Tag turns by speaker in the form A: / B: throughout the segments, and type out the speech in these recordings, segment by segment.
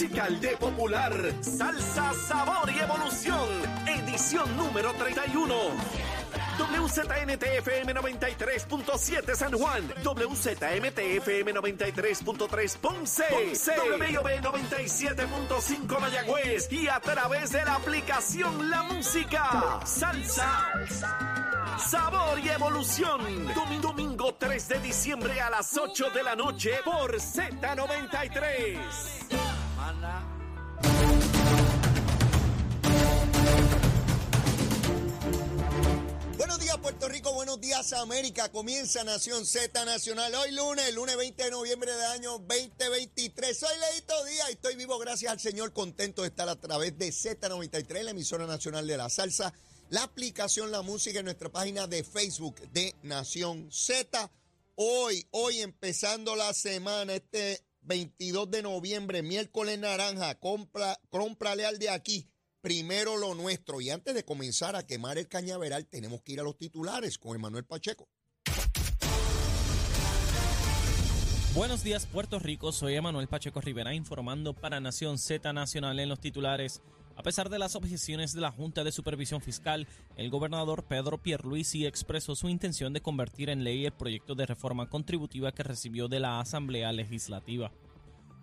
A: musical de Popular. Salsa, sabor y evolución. Edición número 31. WZNTFM 93.7 San Juan, WZMTFM 93.3 Ponce, Ponce. WIOB 97.5 Mayagüez y a través de la aplicación La Música, Salsa, Sabor y Evolución. Domingo, domingo 3 de diciembre a las 8 de la noche por Z93.
B: Buenos días Puerto Rico, buenos días América. Comienza Nación Z Nacional hoy lunes, lunes 20 de noviembre del año 2023. Soy Leito Díaz y estoy vivo gracias al Señor, contento de estar a través de Z93, la emisora nacional de la salsa, la aplicación La Música en nuestra página de Facebook de Nación Z. Hoy, hoy empezando la semana, este 22 de noviembre, miércoles naranja, compra, cómprale al de aquí primero lo nuestro. Y antes de comenzar a quemar el cañaveral, tenemos que ir a los titulares con Emanuel Pacheco.
C: Buenos días Puerto Rico, soy Emanuel Pacheco Rivera informando para Nación Z Nacional en los titulares. A pesar de las objeciones de la Junta de Supervisión Fiscal, el gobernador Pedro Pierluisi expresó su intención de convertir en ley el proyecto de reforma contributiva que recibió de la Asamblea Legislativa.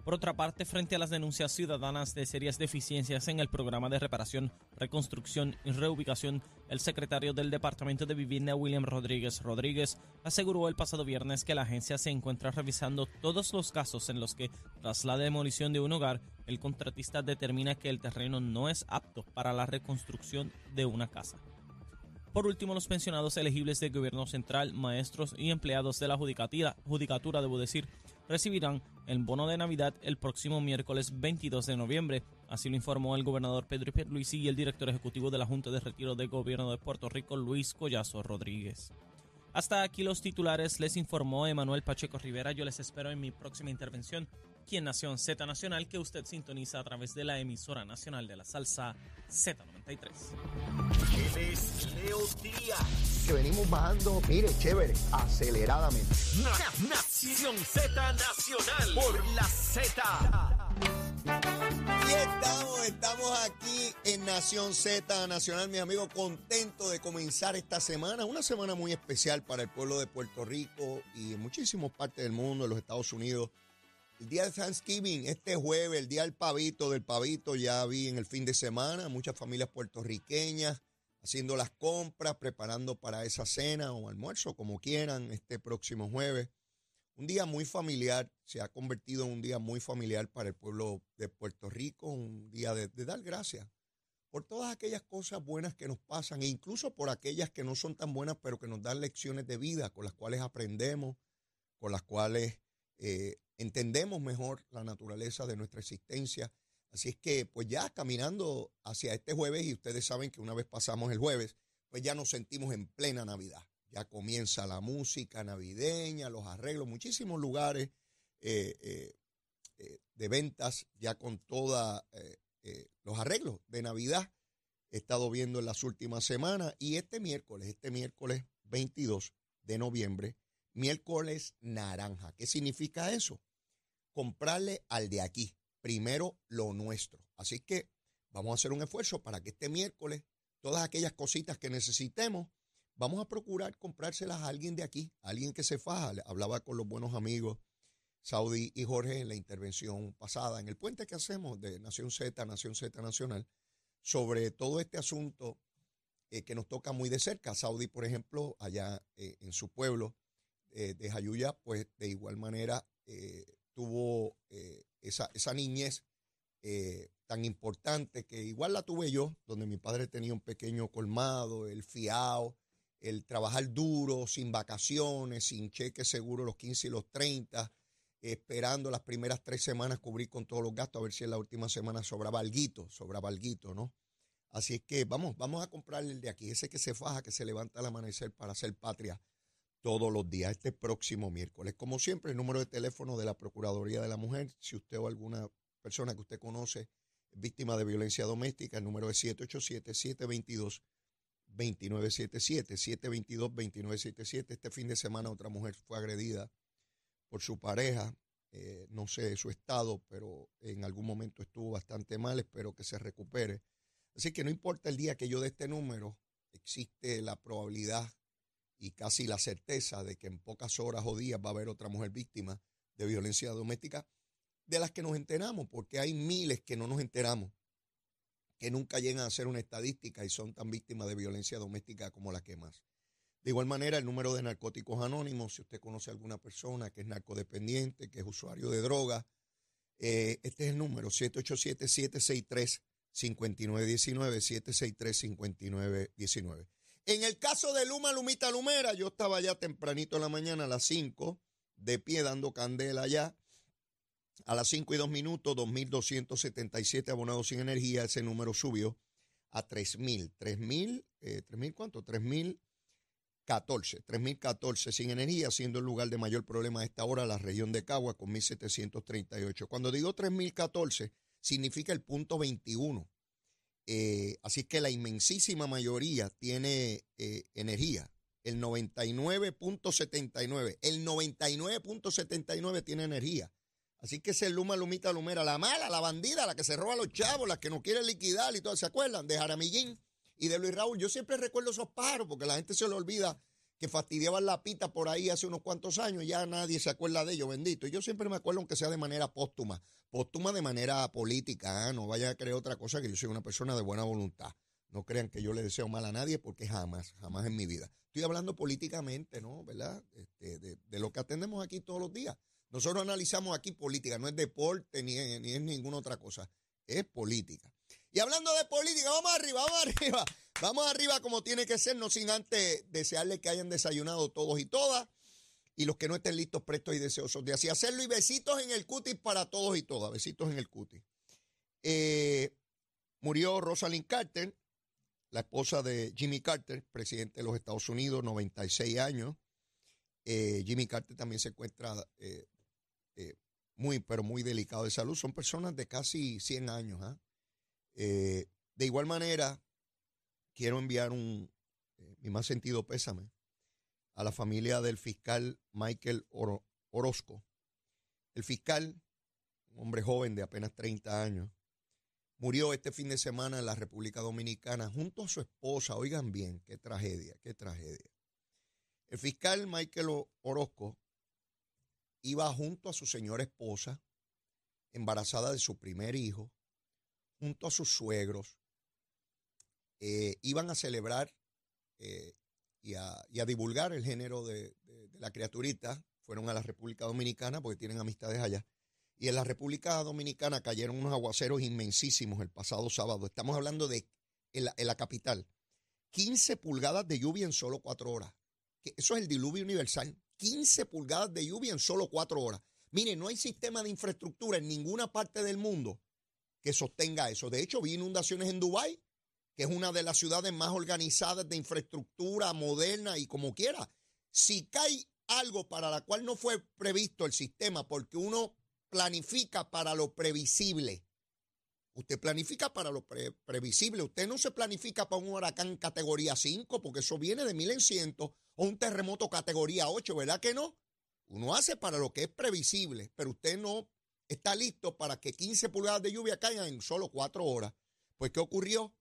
C: Por otra parte, frente a las denuncias ciudadanas de serias deficiencias en el programa de reparación, reconstrucción y reubicación, el secretario del Departamento de Vivienda, William Rodríguez Rodríguez, aseguró el pasado viernes que la agencia se encuentra revisando todos los casos en los que, tras la demolición de un hogar, el contratista determina que el terreno no es apto para la reconstrucción de una casa. Por último, los pensionados elegibles del gobierno central, maestros y empleados de la judicatura, judicatura, debo decir, recibirán el bono de Navidad el próximo miércoles 22 de noviembre. Así lo informó el gobernador Pedro Pierluisi y el director ejecutivo de la Junta de Retiro del Gobierno de Puerto Rico, Luis Collazo Rodríguez. Hasta aquí los titulares, les informó Emanuel Pacheco Rivera. Yo les espero en mi próxima intervención aquí en Nación Z Nacional, que usted sintoniza a través de la emisora nacional de la salsa Z93.
A: Él es Leo Díaz.
B: Que venimos bajando, mire, chévere, aceleradamente.
A: Na- Nación Z Nacional por la Z.
B: Y estamos, estamos aquí en Nación Z Nacional, mi amigo, contento de comenzar esta semana, una semana muy especial para el pueblo de Puerto Rico y en muchísimas partes del mundo, en los Estados Unidos. El día de Thanksgiving, este jueves, el día del pavito, del pavito, ya vi en el fin de semana muchas familias puertorriqueñas haciendo las compras, preparando para esa cena o almuerzo, como quieran, este próximo jueves. Un día muy familiar, se ha convertido en un día muy familiar para el pueblo de Puerto Rico, un día de, dar gracias por todas aquellas cosas buenas que nos pasan e incluso por aquellas que no son tan buenas, pero que nos dan lecciones de vida con las cuales aprendemos, con las cuales eh, entendemos mejor la naturaleza de nuestra existencia. Así es que, pues ya caminando hacia este jueves, y ustedes saben que una vez pasamos el jueves, pues ya nos sentimos en plena Navidad. Ya comienza la música navideña, los arreglos, muchísimos lugares eh, eh, eh, de ventas ya con todos los arreglos de Navidad. He estado viendo en las últimas semanas y este miércoles, este miércoles 22 de noviembre, miércoles naranja. ¿Qué significa eso? Comprarle al de aquí, primero lo nuestro. Así que vamos a hacer un esfuerzo para que este miércoles todas aquellas cositas que necesitemos, vamos a procurar comprárselas a alguien de aquí, a alguien que se faja. Hablaba con los buenos amigos Saudi y Jorge en la intervención pasada, en el puente que hacemos de Nación Z, Nación Z Nacional, sobre todo este asunto eh, que nos toca muy de cerca. Saudi, por ejemplo, allá eh, en su pueblo eh, de Jayuya, pues de igual manera tuvo esa, esa niñez tan importante que igual la tuve yo, donde mi padre tenía un pequeño colmado, el fiao, el trabajar duro, sin vacaciones, sin cheque seguro los 15 y los 30, esperando las primeras tres semanas cubrir con todos los gastos, a ver si en la última semana sobraba alguito, sobraba alguito, ¿no? Así es que vamos, vamos a comprarle el de aquí, ese que se faja, que se levanta al amanecer para hacer patria todos los días, este próximo miércoles. Como siempre, el número de teléfono de la Procuraduría de la Mujer, si usted o alguna persona que usted conoce es víctima de violencia doméstica, el número es 787-722. 2977, 722-2977. Este fin de semana otra mujer fue agredida por su pareja eh, no sé su estado, pero en algún momento estuvo bastante mal, espero que se recupere. Así que no importa el día que yo dé este número, existe la probabilidad y casi la certeza de que en pocas horas o días va a haber otra mujer víctima de violencia doméstica de las que nos enteramos, porque hay miles que no nos enteramos, que nunca llegan a ser una estadística y son tan víctimas de violencia doméstica como las que más. De igual manera, el número de narcóticos anónimos, si usted conoce a alguna persona que es narcodependiente, que es usuario de droga, eh, este es el número, 787-763-5919, 763-5919. En el caso de Luma, Lumita, Lumera, yo estaba ya tempranito en la mañana a las 5, de pie dando candela allá. A las 5 y 2 minutos, 2.277 abonados sin energía, ese número subió a 3.000. ¿3.000? Eh, ¿3.000 cuánto? 3.000 14, 3014 sin energía, siendo el lugar de mayor problema a esta hora la región de Cagua con 1738. Cuando digo 3014, significa el punto 21. Eh, así que la inmensísima mayoría tiene eh, energía. El 99.79, el 99.79 tiene energía. Así que ese Luma, Lumita, Lumera, la mala, la bandida, la que se roba a los chavos, la que no quiere liquidar y todo, ¿se acuerdan? De Jaramillín y de Luis Raúl. Yo siempre recuerdo esos pájaros porque la gente se le olvida que fastidiaban la pita por ahí hace unos cuantos años, ya nadie se acuerda de ellos, bendito. Y yo siempre me acuerdo, aunque sea de manera póstuma, póstuma de manera política, ¿ah? no vaya a creer otra cosa que yo soy una persona de buena voluntad. No crean que yo le deseo mal a nadie porque jamás, jamás en mi vida. Estoy hablando políticamente, ¿no? ¿Verdad? Este, de, lo que atendemos aquí todos los días. Nosotros analizamos aquí política, no es deporte ni, ni es ninguna otra cosa, es política. Y hablando de política, vamos arriba, vamos arriba. Vamos arriba como tiene que ser, no sin antes desearle que hayan desayunado todos y todas. Y los que no estén listos, prestos y deseosos de así hacerlo. Y besitos en el cutis para todos y todas. Besitos en el cutis. Eh, murió Rosalind Carter, la esposa de Jimmy Carter, presidente de los Estados Unidos, 96 años. Eh, Jimmy Carter también se encuentra eh, muy, pero muy delicado de salud. Son personas de casi 100 años. ¿ah? Eh, de igual manera, quiero enviar un, eh, mi más sentido pésame a la familia del fiscal Michael Orozco. El fiscal, un hombre joven de apenas 30 años, murió este fin de semana en la República Dominicana junto a su esposa. Oigan bien, qué tragedia, qué tragedia. El fiscal Michael Orozco iba junto a su señora esposa, embarazada de su primer hijo, junto a sus suegros, eh, iban a celebrar eh, y, a, divulgar el género de, la criaturita. Fueron a la República Dominicana porque tienen amistades allá. Y en la República Dominicana cayeron unos aguaceros inmensísimos el pasado sábado. Estamos hablando de en la, capital. 15 pulgadas de lluvia en solo cuatro horas. Eso es el diluvio universal. 15 pulgadas de lluvia en solo cuatro horas. Mire, no hay sistema de infraestructura en ninguna parte del mundo que sostenga eso. De hecho, vi inundaciones en Dubái, que es una de las ciudades más organizadas de infraestructura moderna y como quiera. Si cae algo para la cual no fue previsto el sistema, porque uno planifica para lo previsible. Usted planifica para lo previsible. Usted no se planifica para un huracán categoría 5, porque eso viene de mil en ciento, o un terremoto categoría 8, ¿verdad que no? Uno hace para lo que es previsible, pero usted no está listo para que 15 pulgadas de lluvia caigan en solo cuatro horas. Pues, ¿qué ocurrió?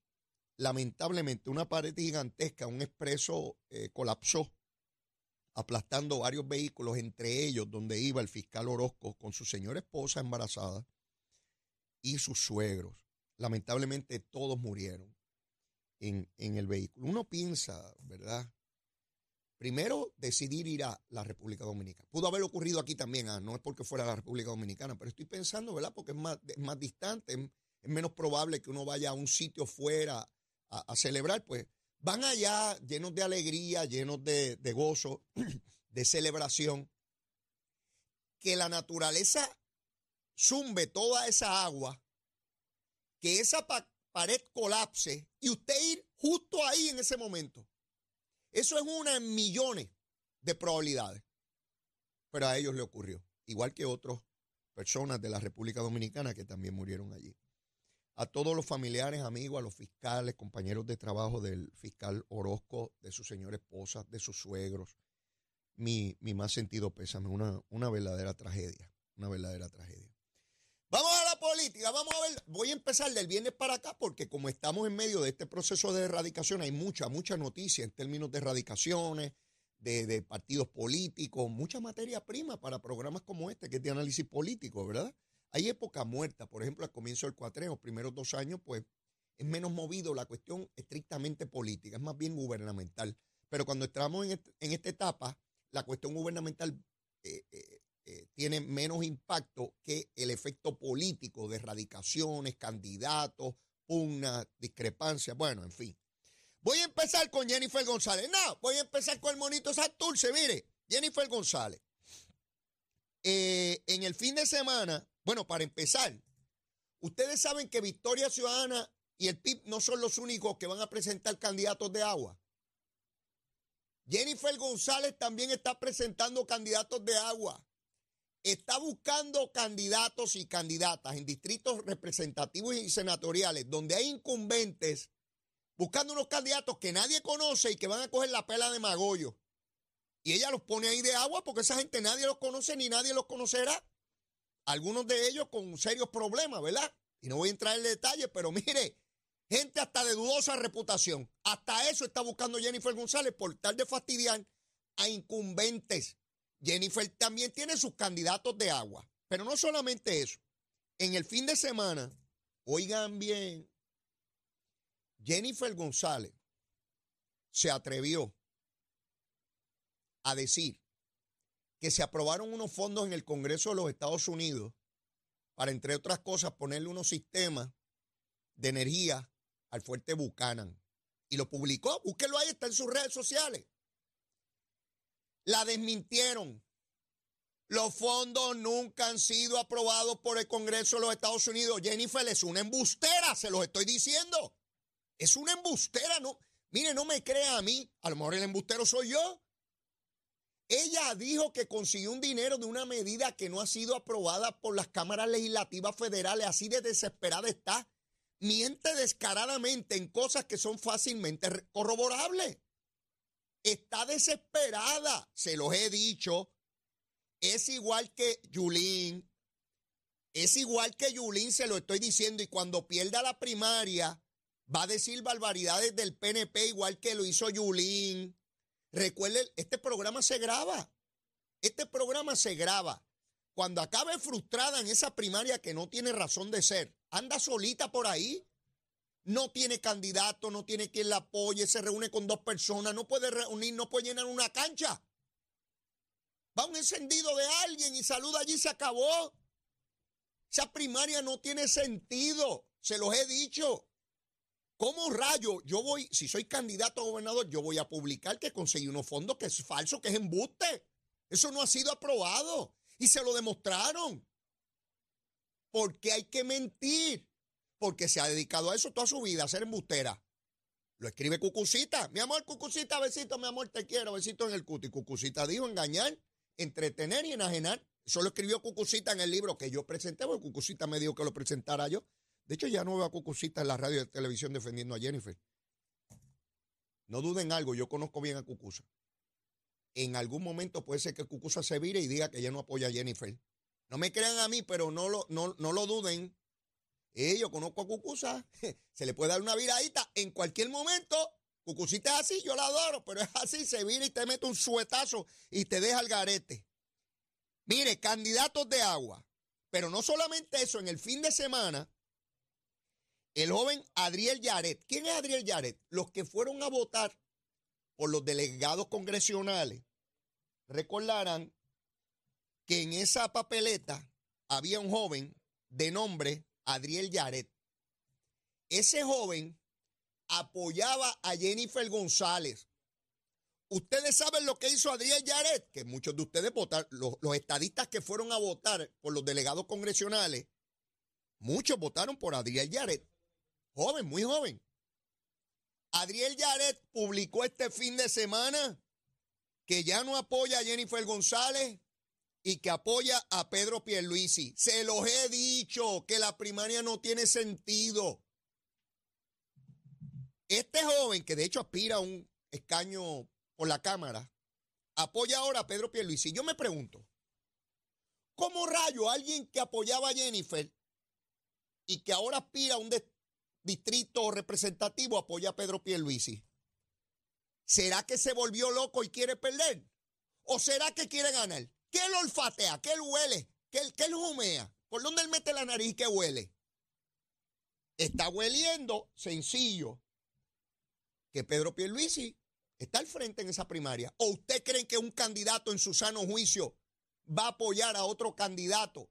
B: Lamentablemente, una pared gigantesca, un expreso eh, colapsó, aplastando varios vehículos, entre ellos donde iba el fiscal Orozco con su señora esposa embarazada y sus suegros. Lamentablemente, todos murieron en, en el vehículo. Uno piensa, ¿verdad? Primero, decidir ir a la República Dominicana. Pudo haber ocurrido aquí también, ah, no es porque fuera a la República Dominicana, pero estoy pensando, ¿verdad? Porque es más, más distante, es, menos probable que uno vaya a un sitio fuera a, celebrar, pues van allá llenos de alegría, llenos de, gozo, de celebración. Que la naturaleza zumbe toda esa agua, que esa pared colapse y usted ir justo ahí en ese momento. Eso es una en millones de probabilidades. Pero a ellos le ocurrió, igual que otras personas de la República Dominicana que también murieron allí. A todos los familiares, amigos, a los fiscales, compañeros de trabajo del fiscal Orozco, de su señora esposa, de sus suegros, mi, mi más sentido pésame, una, una verdadera tragedia. una verdadera tragedia. Vamos a la política, vamos a ver, voy a empezar del viernes para acá porque como estamos en medio de este proceso de erradicación, hay mucha, mucha noticia en términos de erradicaciones, de, partidos políticos, mucha materia prima para programas como este, que es de análisis político, ¿verdad? Hay época muerta, por ejemplo, al comienzo del cuatreo, primeros dos años, pues es menos movido la cuestión estrictamente política, es más bien gubernamental. Pero cuando estamos en, esta etapa, la cuestión gubernamental eh, eh, eh, tiene menos impacto que el efecto político de erradicaciones, candidatos, pugnas, discrepancias, bueno, en fin. Voy a empezar con Jennifer González. No, voy a empezar con el monito Santurce. Mire, Jennifer González. en el fin de semana, bueno, para empezar, ustedes saben que Victoria Ciudadana y el PIB no son los únicos que van a presentar candidatos de agua. Jennifer González también está presentando candidatos de agua. Está buscando candidatos y candidatas en distritos representativos y senatoriales donde hay incumbentes buscando unos candidatos que nadie conoce y que van a coger la pela de magollo. Y ella los pone ahí de agua porque esa gente nadie los conoce ni nadie los conocerá. Algunos de ellos con serios problemas, ¿verdad? Y no voy a entrar en detalle, pero mire, gente hasta de dudosa reputación. Hasta eso está buscando Jennifer González por tal de fastidiar a incumbentes. Jennifer también tiene sus candidatos de agua. Pero no solamente eso. En el fin de semana, oigan bien, Jennifer González se atrevió a decir que se aprobaron unos fondos en el Congreso de los Estados Unidos para, entre otras cosas, ponerle unos sistemas de energía al fuerte Buchanan. Y lo publicó, búsquelo ahí, está en sus redes sociales. La desmintieron. Los fondos nunca han sido aprobados por el Congreso de los Estados Unidos. Jennifer es una embustera, se los estoy diciendo. Es una embustera, no. Mire, no me crea a mí. A lo mejor el embustero soy yo. Ella dijo que consiguió un dinero de una medida que no ha sido aprobada por las cámaras legislativas federales. Así de desesperada está miente descaradamente en cosas que son fácilmente corroborables. Está desesperada, se los he dicho. Es igual que Yulín. Es igual que Yulín, se lo estoy diciendo. Y cuando pierda la primaria, va a decir barbaridades del PNP, igual que lo hizo Yulín. Recuerden, este programa se graba. Este programa se graba. Cuando acabe frustrada en esa primaria que no tiene razón de ser, anda solita por ahí. No tiene candidato, no tiene quien la apoye, se reúne con dos personas, no puede reunir, no puede llenar una cancha. Va un encendido de alguien y saluda allí, se acabó. Esa primaria no tiene sentido, se los he dicho. ¿Cómo rayo? Yo voy, si soy candidato a gobernador, yo voy a publicar que conseguí unos fondos que es falso, que es embuste. Eso no ha sido aprobado. Y se lo demostraron. Porque hay que mentir. Porque se ha dedicado a eso toda su vida, a ser embustera. Lo escribe Cucucita. Mi amor, Cucucita, besito, mi amor, te quiero, besito en el cuti. Cucucita dijo engañar, entretener y enajenar. Eso lo escribió Cucucita en el libro que yo presenté, porque Cucucita me dijo que lo presentara yo. De hecho, ya no veo a Cucucita en la radio y televisión defendiendo a Jennifer. No duden algo, yo conozco bien a Cucusa. En algún momento puede ser que Cucusa se vire y diga que ya no apoya a Jennifer. No me crean a mí, pero no lo, no, lo duden. Eh, yo conozco a Cucusa, se le puede dar una viradita en cualquier momento. Cucucita es así, yo la adoro, pero es así, se vira y te mete un suetazo y te deja el garete. Mire, candidatos de agua. Pero no solamente eso, en el fin de semana, el joven Adriel Yaret. ¿Quién es Adriel Yaret? Los que fueron a votar por los delegados congresionales recordarán que en esa papeleta había un joven de nombre Adriel Yaret. Ese joven apoyaba a Jennifer González. Ustedes saben lo que hizo Adriel Yaret, que muchos de ustedes votaron, los, estadistas que fueron a votar por los delegados congresionales, muchos votaron por Adriel Yaret. Joven, muy joven. Adriel Yaret publicó este fin de semana que ya no apoya a Jennifer González, y que apoya a Pedro Pierluisi. Se los he dicho que la primaria no tiene sentido. Este joven, que de hecho aspira a un escaño por la Cámara, apoya ahora a Pedro Pierluisi. Yo me pregunto, ¿Cómo rayo alguien que apoyaba a Jennifer y que ahora aspira a un distrito representativo apoya a Pedro Pierluisi? ¿Será que se volvió loco y quiere perder? ¿O será que quiere ganar? ¿Qué él olfatea? ¿Qué él huele? ¿Qué él, qué él humea? ¿Por dónde él mete la nariz que huele? Está hueliendo sencillo que Pedro Pierluisi está al frente en esa primaria. ¿O usted cree que un candidato en su sano juicio va a apoyar a otro candidato?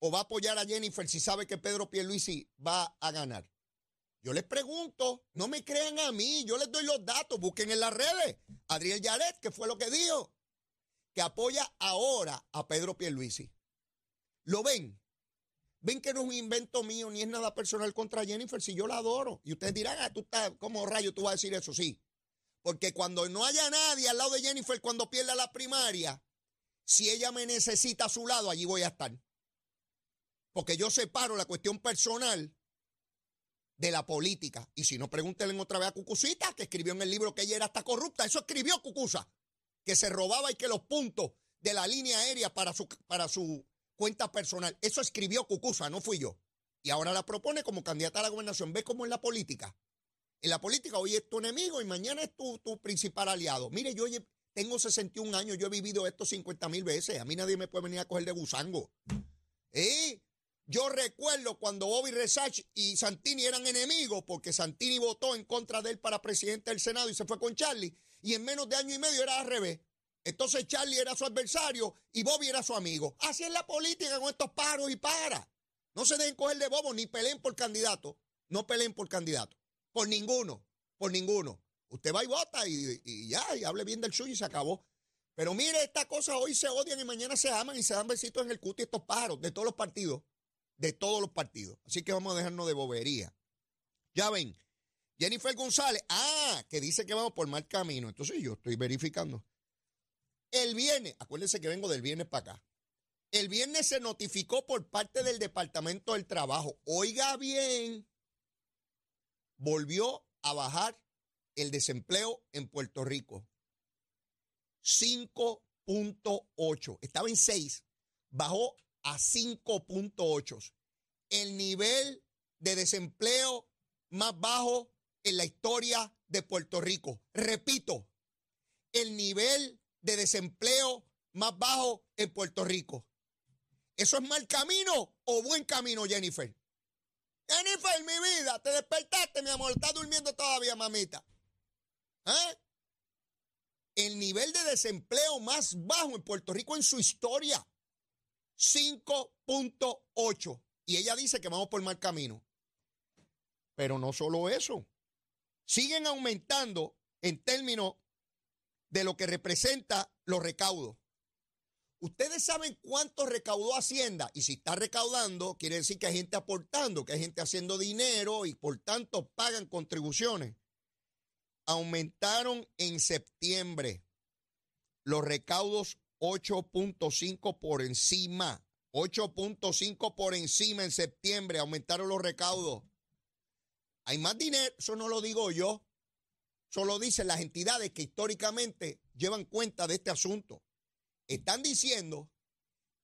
B: ¿O va a apoyar a Jennifer si sabe que Pedro Pierluisi va a ganar? Yo les pregunto, no me crean a mí, yo les doy los datos, busquen en las redes. Adriel Yaret, que fue lo que dijo, que apoya ahora a Pedro Pierluisi. ¿Lo ven? Ven que no es un invento mío ni es nada personal contra Jennifer, si yo la adoro. Y ustedes dirán, ah, tú estás como rayo, tú vas a decir eso, sí. Porque cuando no haya nadie al lado de Jennifer cuando pierda la primaria, si ella me necesita a su lado, allí voy a estar. Porque yo separo la cuestión personal de la política. Y si no, pregúntenle otra vez a Cucucita, que escribió en el libro que ella era hasta corrupta. Eso escribió Cucusa, que se robaba y que los puntos de la línea aérea para su, para su cuenta personal. Eso escribió Cucusa, no fui yo. Y ahora la propone como candidata a la gobernación. ¿Ve cómo en la política? En la política hoy es tu enemigo y mañana es tu, tu principal aliado. Mire, yo tengo 61 años, yo he vivido esto 50 mil veces. A mí nadie me puede venir a coger de gusango. ¿Eh? Yo recuerdo cuando Bobby Resach y Santini eran enemigos porque Santini votó en contra de él para presidente del Senado y se fue con Charlie. Y en menos de año y medio era al revés. Entonces Charlie era su adversario y Bobby era su amigo. Así es la política con estos paros y para. No se deben coger de bobo ni peleen por candidato. No peleen por candidato. Por ninguno. Por ninguno. Usted va y vota y, ya, y hable bien del suyo y se acabó. Pero mire, estas cosas hoy se odian y mañana se aman y se dan besitos en el cuti estos pájaros de todos los partidos de todos los partidos. Así que vamos a dejarnos de bobería. Ya ven, Jennifer González, ah, que dice que vamos por mal camino. Entonces yo estoy verificando. El viernes, acuérdense que vengo del viernes para acá. El viernes se notificó por parte del Departamento del Trabajo. Oiga bien, volvió a bajar el desempleo en Puerto Rico. 5.8. Estaba en 6. Bajó a 5.8. El nivel de desempleo más bajo en la historia de Puerto Rico. Repito, el nivel de desempleo más bajo en Puerto Rico. ¿Eso es mal camino o buen camino, Jennifer? Jennifer, mi vida, te despertaste, mi amor, estás durmiendo todavía, mamita. ¿Eh? El nivel de desempleo más bajo en Puerto Rico en su historia. 5.8. Y ella dice que vamos por mal camino. Pero no solo eso. Siguen aumentando en términos de lo que representa los recaudos. Ustedes saben cuánto recaudó Hacienda y si está recaudando, quiere decir que hay gente aportando, que hay gente haciendo dinero y por tanto pagan contribuciones. Aumentaron en septiembre los recaudos 8.5 por encima. 8.5 por encima en septiembre. Aumentaron los recaudos. Hay más dinero. Eso no lo digo yo. Eso lo dicen las entidades que históricamente llevan cuenta de este asunto. Están diciendo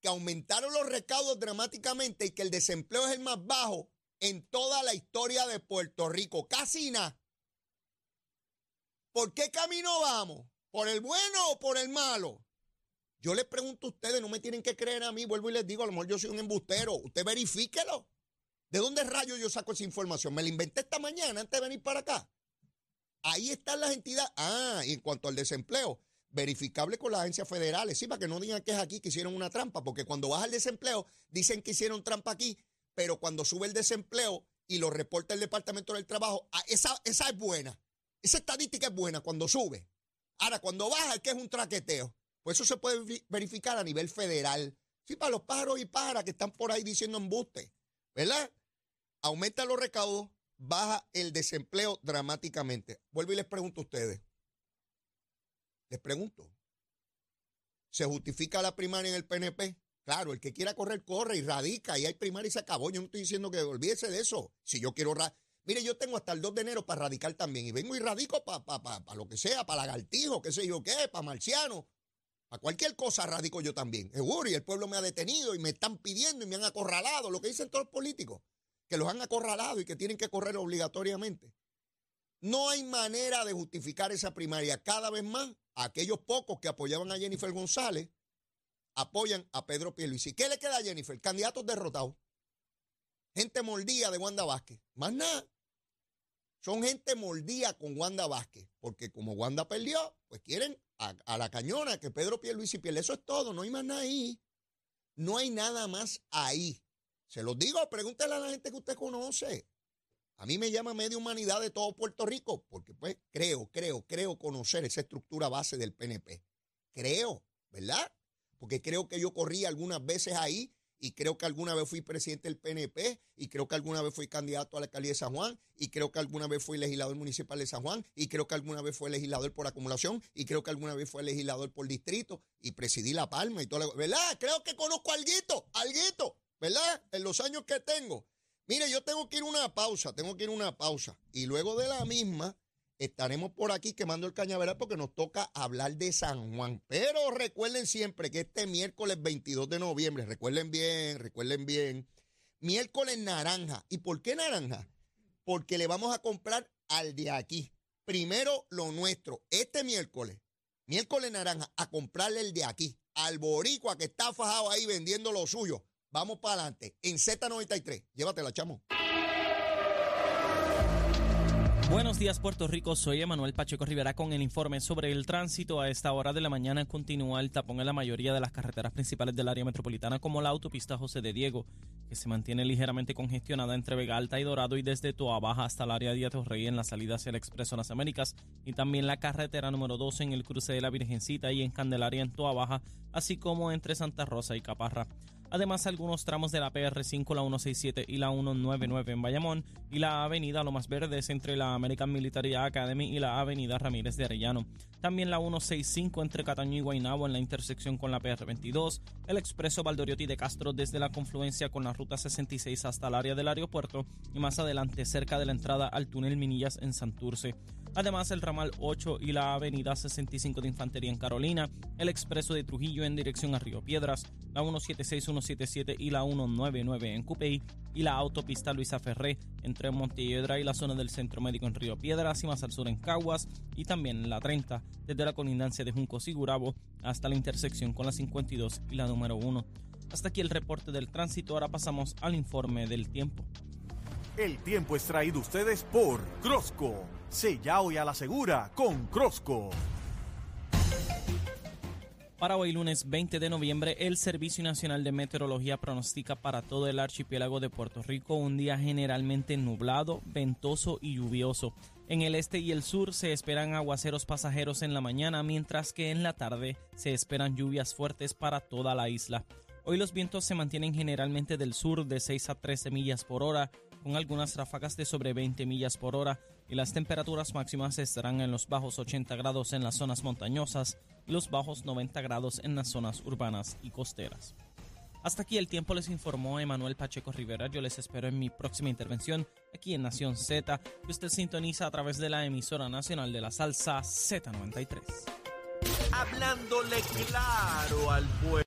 B: que aumentaron los recaudos dramáticamente y que el desempleo es el más bajo en toda la historia de Puerto Rico. Casi nada. ¿Por qué camino vamos? ¿Por el bueno o por el malo? Yo les pregunto a ustedes, no me tienen que creer a mí, vuelvo y les digo, a lo mejor yo soy un embustero, usted verifíquelo. ¿De dónde rayo yo saco esa información? Me la inventé esta mañana antes de venir para acá. Ahí están las entidades. Ah, y en cuanto al desempleo, verificable con las agencias federales. Sí, para que no digan que es aquí que hicieron una trampa, porque cuando baja el desempleo, dicen que hicieron trampa aquí, pero cuando sube el desempleo y lo reporta el Departamento del Trabajo, ah, esa, esa es buena. Esa estadística es buena cuando sube. Ahora, cuando baja, es que es un traqueteo. Pues eso se puede verificar a nivel federal. Sí, para los pájaros y pájaras que están por ahí diciendo embuste, ¿verdad? Aumenta los recaudos, baja el desempleo dramáticamente. Vuelvo y les pregunto a ustedes. Les pregunto. ¿Se justifica la primaria en el PNP? Claro, el que quiera correr, corre y radica. Y hay primaria y se acabó. Yo no estoy diciendo que olvídese de eso. Si yo quiero. Mire, yo tengo hasta el 2 de enero para radicar también. Y vengo y radico para pa, lo que sea, para lagartijo, qué sé yo qué, para marciano. A cualquier cosa radico yo también. Seguro, y el pueblo me ha detenido y me están pidiendo y me han acorralado. Lo que dicen todos los políticos, que los han acorralado y que tienen que correr obligatoriamente. No hay manera de justificar esa primaria. Cada vez más, aquellos pocos que apoyaban a Jennifer González apoyan a Pedro Pierluisi. ¿Qué le queda a Jennifer? Candidatos derrotados. Gente mordida de Wanda Vázquez. Más nada. Son gente mordida con Wanda Vázquez. Porque como Wanda perdió, pues quieren a, la cañona que Pedro Pierluisi pierde. Eso es todo. No hay más nada ahí. No hay nada más ahí. Se los digo, pregúntele a la gente que usted conoce. A mí me llama media humanidad de todo Puerto Rico, porque pues creo, creo, creo conocer esa estructura base del PNP. Creo, ¿verdad? Porque creo que yo corrí algunas veces ahí y creo que alguna vez fui presidente del PNP y creo que alguna vez fui candidato a la alcaldía de San Juan y creo que alguna vez fui legislador municipal de San Juan y creo que alguna vez fui legislador por acumulación y creo que alguna vez fui legislador por distrito y presidí La Palma y todo, la, ¿verdad? Creo que conozco alguito, alguito, ¿verdad? En los años que tengo. Mire, yo tengo que ir una pausa, tengo que ir una pausa y luego de la misma estaremos por aquí quemando el cañaveral porque nos toca hablar de San Juan. Pero recuerden siempre que este miércoles 22 de noviembre, recuerden bien, recuerden bien, miércoles naranja. ¿Y por qué naranja? Porque le vamos a comprar al de aquí. Primero lo nuestro, este miércoles, miércoles naranja, a comprarle el de aquí, al boricua que está fajado ahí vendiendo lo suyo. Vamos para adelante, en Z93. Llévatela, chamo.
C: Buenos días Puerto Rico, soy Emanuel Pacheco Rivera con el informe sobre el tránsito. A esta hora de la mañana continúa el tapón en la mayoría de las carreteras principales del área metropolitana como la autopista José de Diego, que se mantiene ligeramente congestionada entre Vega Alta y Dorado y desde Toa Baja hasta el área de Rey en la salida hacia el Expreso Las Américas y también la carretera número 12 en el cruce de la Virgencita y en Candelaria en Toa Baja, así como entre Santa Rosa y Caparra. Además, algunos tramos de la PR5, la 167 y la 199 en Bayamón y la avenida Lomas Verdes entre la American Military Academy y la avenida Ramírez de Arellano. También la 165 entre Cataño y Guaynabo en la intersección con la PR22, el expreso Valdoriotti de Castro desde la confluencia con la ruta 66 hasta el área del aeropuerto y más adelante cerca de la entrada al túnel Minillas en Santurce. Además, el ramal 8 y la avenida 65 de Infantería en Carolina, el expreso de Trujillo en dirección a Río Piedras, la 176, 177 y la 199 en Cupey y la autopista Luisa Ferré entre Montelledra y la zona del Centro Médico en Río Piedras y más al sur en Caguas y también la 30 desde la colindancia de Juncos y Gurabo hasta la intersección con la 52 y la número 1. Hasta aquí el reporte del tránsito, ahora pasamos al informe del tiempo.
A: El tiempo es traído ustedes por Crosco. Sella hoy a la segura con Crosco.
C: Para hoy lunes 20 de noviembre, el Servicio Nacional de Meteorología pronostica para todo el archipiélago de Puerto Rico un día generalmente nublado, ventoso y lluvioso. En el este y el sur se esperan aguaceros pasajeros en la mañana, mientras que en la tarde se esperan lluvias fuertes para toda la isla. Hoy los vientos se mantienen generalmente del sur de 6 a 13 millas por hora, con algunas ráfagas de sobre 20 millas por hora y las temperaturas máximas estarán en los bajos 80 grados en las zonas montañosas y los bajos 90 grados en las zonas urbanas y costeras. Hasta aquí el tiempo les informó Emanuel Pacheco Rivera. Yo les espero en mi próxima intervención aquí en Nación Z, que usted sintoniza a través de la emisora nacional de la salsa Z93.
A: Hablándole claro al pueblo.